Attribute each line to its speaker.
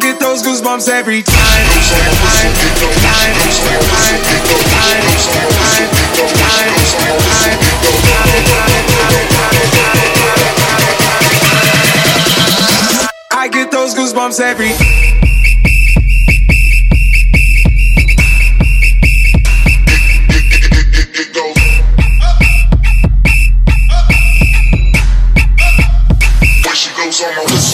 Speaker 1: get those goosebumps every time. I get those goosebumps every on my